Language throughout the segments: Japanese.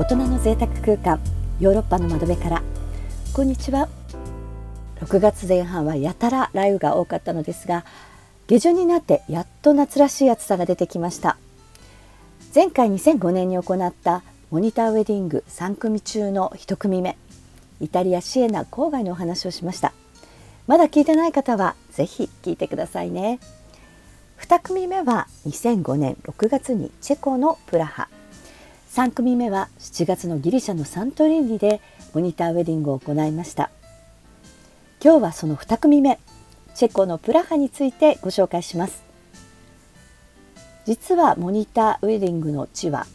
大人の贅沢空間ヨーロッパの窓辺から。こんにちは。6月前半はやたら雷雨が多かったのですが下旬になってやっと夏らしい暑さが出てきました。前回2005年に行ったモニターウェディング3組中の1組目イタリアシエナ郊外のお話をしました。まだ聞いてない方はぜひ聞いてくださいね。2組目は2005年6月にチェコのプラハ。3組目は7月のギリシャのサントリーニでモニターウェディングを行いました。今日はその2組目チェコのプラハについてご紹介します。実はモニターウェディングの地は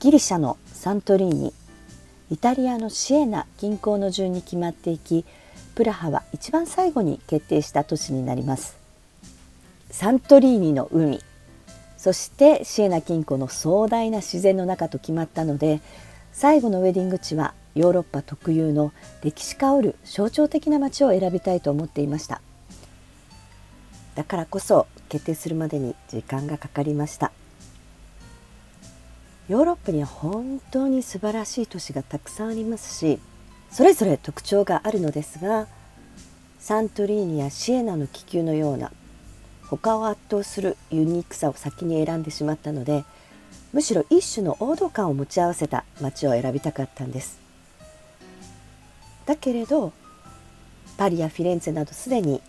ギリシャのサントリーニイタリアのシエナ近郊の順に決まっていきプラハは一番最後に決定した都市になります。サントリーニの海そしてシエナ近郊の壮大な自然の中と決まったので最後のウェディング地はヨーロッパ特有の歴史香る象徴的な街を選びたいと思っていました。だからこそ決定するまでに時間がかかりました。ヨーロッパには本当に素晴らしい都市がたくさんありますしそれぞれ特徴があるのですがサントリーニやシエナの気球のような他を圧倒するユニークさを先に選んでしまったのでむしろ一種の王道感を持ち合わせた街を選びたかったんです。だけれどパリやフィレンツェなどすでに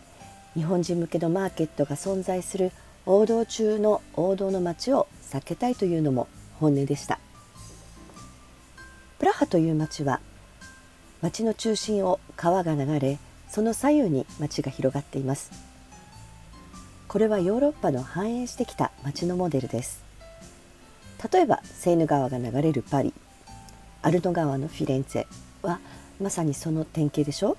日本人向けのマーケットが存在する王道中の王道の街を避けたいというのも本音でした。プラハという街は街の中心を川が流れその左右に街が広がっています。これはヨーロッパの繁栄してきた街のモデルです。例えばセーヌ川が流れるパリ。アルノ川のフィレンツェはまさにその典型でしょ？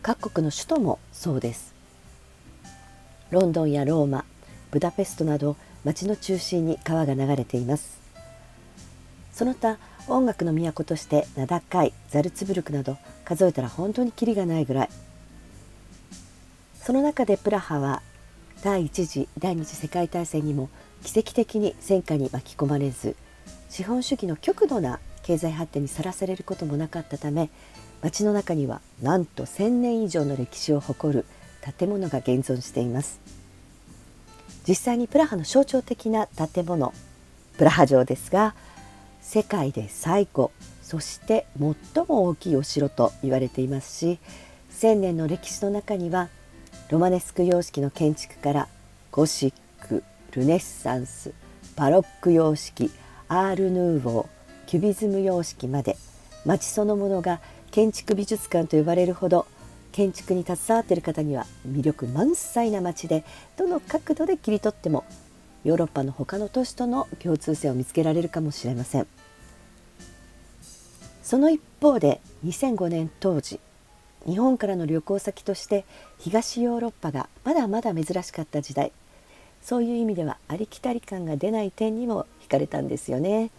各国の首都もそうです。ロンドンやローマブダペストなど街の中心に川が流れています。その他音楽の都として名高いザルツブルクなど数えたら本当にキリがないぐらい。その中でプラハは第一次第二次世界大戦にも奇跡的に戦火に巻き込まれず資本主義の極度な経済発展にさらされることもなかったため町の中にはなんと1,000年以上の歴史を誇る建物が現存しています。実際にプラハの象徴的な建物プラハ城ですが世界で最古そして最も大きいお城と言われていますし1,000年の歴史の中にはロマネスク様式の建築からゴシックルネッサンスバロック様式アール・ヌーボーキュビズム様式まで町そのものが建築美術館と呼ばれるほど建築に携わっている方には魅力満載な町でどの角度で切り取ってもヨーロッパの他の都市との共通性を見つけられるかもしれません。その一方で2005年当時日本からの旅行先として東ヨーロッパがまだまだ珍しかった時代。そういう意味ではありきたり感が出ない点にも惹かれたんですよね。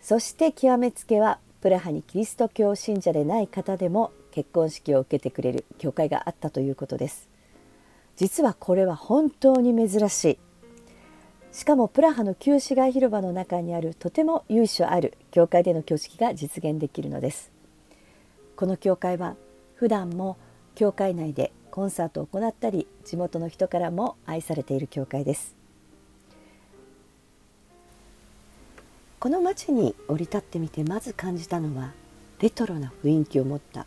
そして極めつけはプラハにキリスト教信者でない方でも結婚式を受けてくれる教会があったということです。実はこれは本当に珍しい。しかもプラハの旧市街広場の中にあるとても由緒ある教会での挙式が実現できるのです。この教会は普段も教会内でコンサートを行ったり地元の人からも愛されている教会です。この町に降り立ってみてまず感じたのはレトロな雰囲気を持った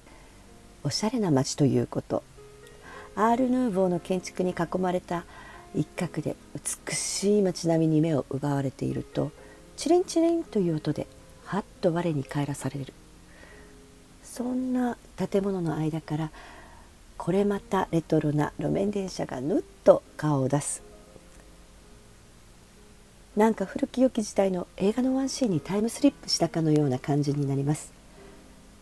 おしゃれな町ということ。アール・ヌーボーの建築に囲まれた一角で美しい街並みに目を奪われているとチリンチリンという音ではっと我に返らされる。そんな建物の間からこれまたレトロな路面電車がぬっと顔を出す。なんか古き良き時代の映画のワンシーンにタイムスリップしたかのような感じになります。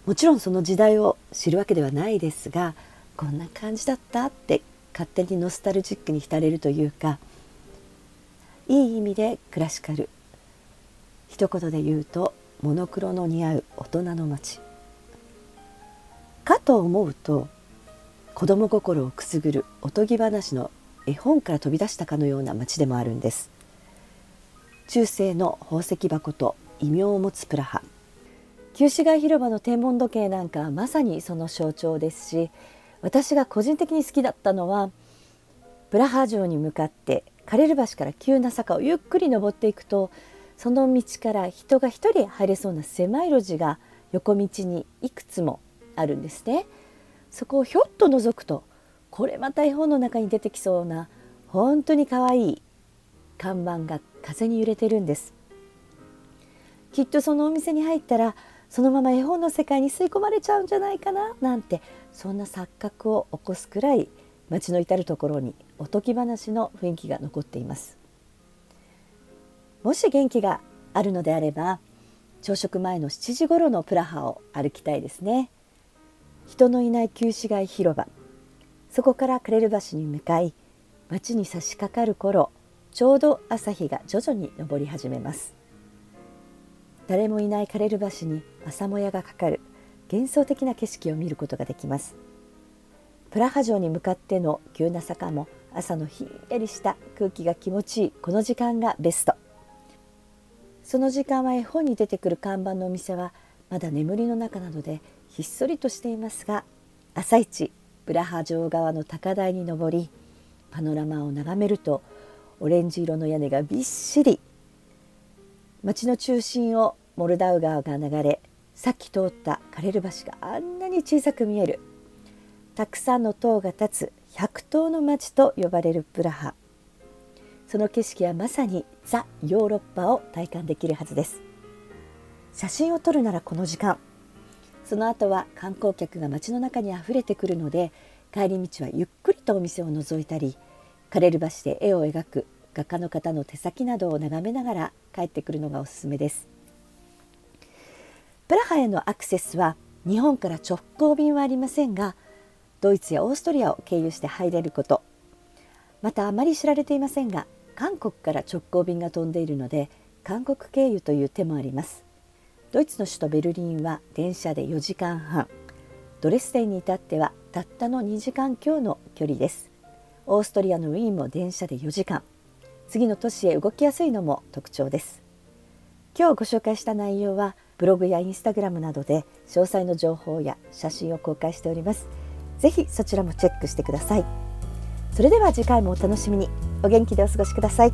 もちろんその時代を知るわけではないですがこんな感じだったって勝手にノスタルジックに浸れるというかいい意味でクラシカル。一言で言うとモノクロの似合う大人の街。かと思うと子供心をくすぐるおとぎ話の絵本から飛び出したかのような街でもあるんです。中世の宝石箱と異名を持つプラハ。旧市街広場の天文時計なんかはまさにその象徴ですし私が個人的に好きだったのはプラハ城に向かってカレル橋から急な坂をゆっくり登っていくとその道から人が一人入れそうな狭い路地が横道にいくつもあるんですね。そこをひょっと覗くとこれまた絵本の中に出てきそうな本当に可愛い看板が風に揺れてるんです。きっとそのお店に入ったらそのまま絵本の世界に吸い込まれちゃうんじゃないかななんてそんな錯覚を起こすくらい街の至る所におとぎ話の雰囲気が残っています。もし元気があるのであれば朝食前の7時頃のプラハを歩きたいですね。人のいない旧市街広場。そこからクレル橋に向かい町に差し掛かる頃ちょうど朝日が徐々に昇り始めます。誰もいないカレル橋に朝もやがかかる幻想的な景色を見ることができます。プラハ城に向かっての急な坂も朝のひんやりした空気が気持ちいいこの時間がベスト。その時間は絵本に出てくる看板のお店はまだ眠りの中なのでひっそりとしていますが朝一プラハ城側の高台に登りパノラマを眺めるとオレンジ色の屋根がびっしり。町の中心をモルダウ川が流れさっき通ったカレル橋があんなに小さく見える。たくさんの塔が立つ百島の町と呼ばれるプラハ。その景色はまさにザ・ヨーロッパを体感できるはずです。写真を撮るならこの時間その後は観光客が街の中にあふれてくるので帰り道はゆっくりとお店を覗いたりカレル橋で絵を描く画家の方の手先などを眺めながら帰ってくるのがおすすめです。プラハへのアクセスは日本から直行便はありませんがドイツやオーストリアを経由して入れること。またあまり知られていませんが韓国から直行便が飛んでいるので韓国経由という手もあります。ドイツの首都ベルリンは電車で4時間半。ドレスデンに至ってはたったの2時間強の距離です。オーストリアのウィーンも電車で4時間。次の都市へ動きやすいのも特徴です。今日ご紹介した内容はブログやインスタグラムなどで詳細の情報や写真を公開しております。ぜひそちらもチェックしてください。それでは次回もお楽しみに。お元気でお過ごしください。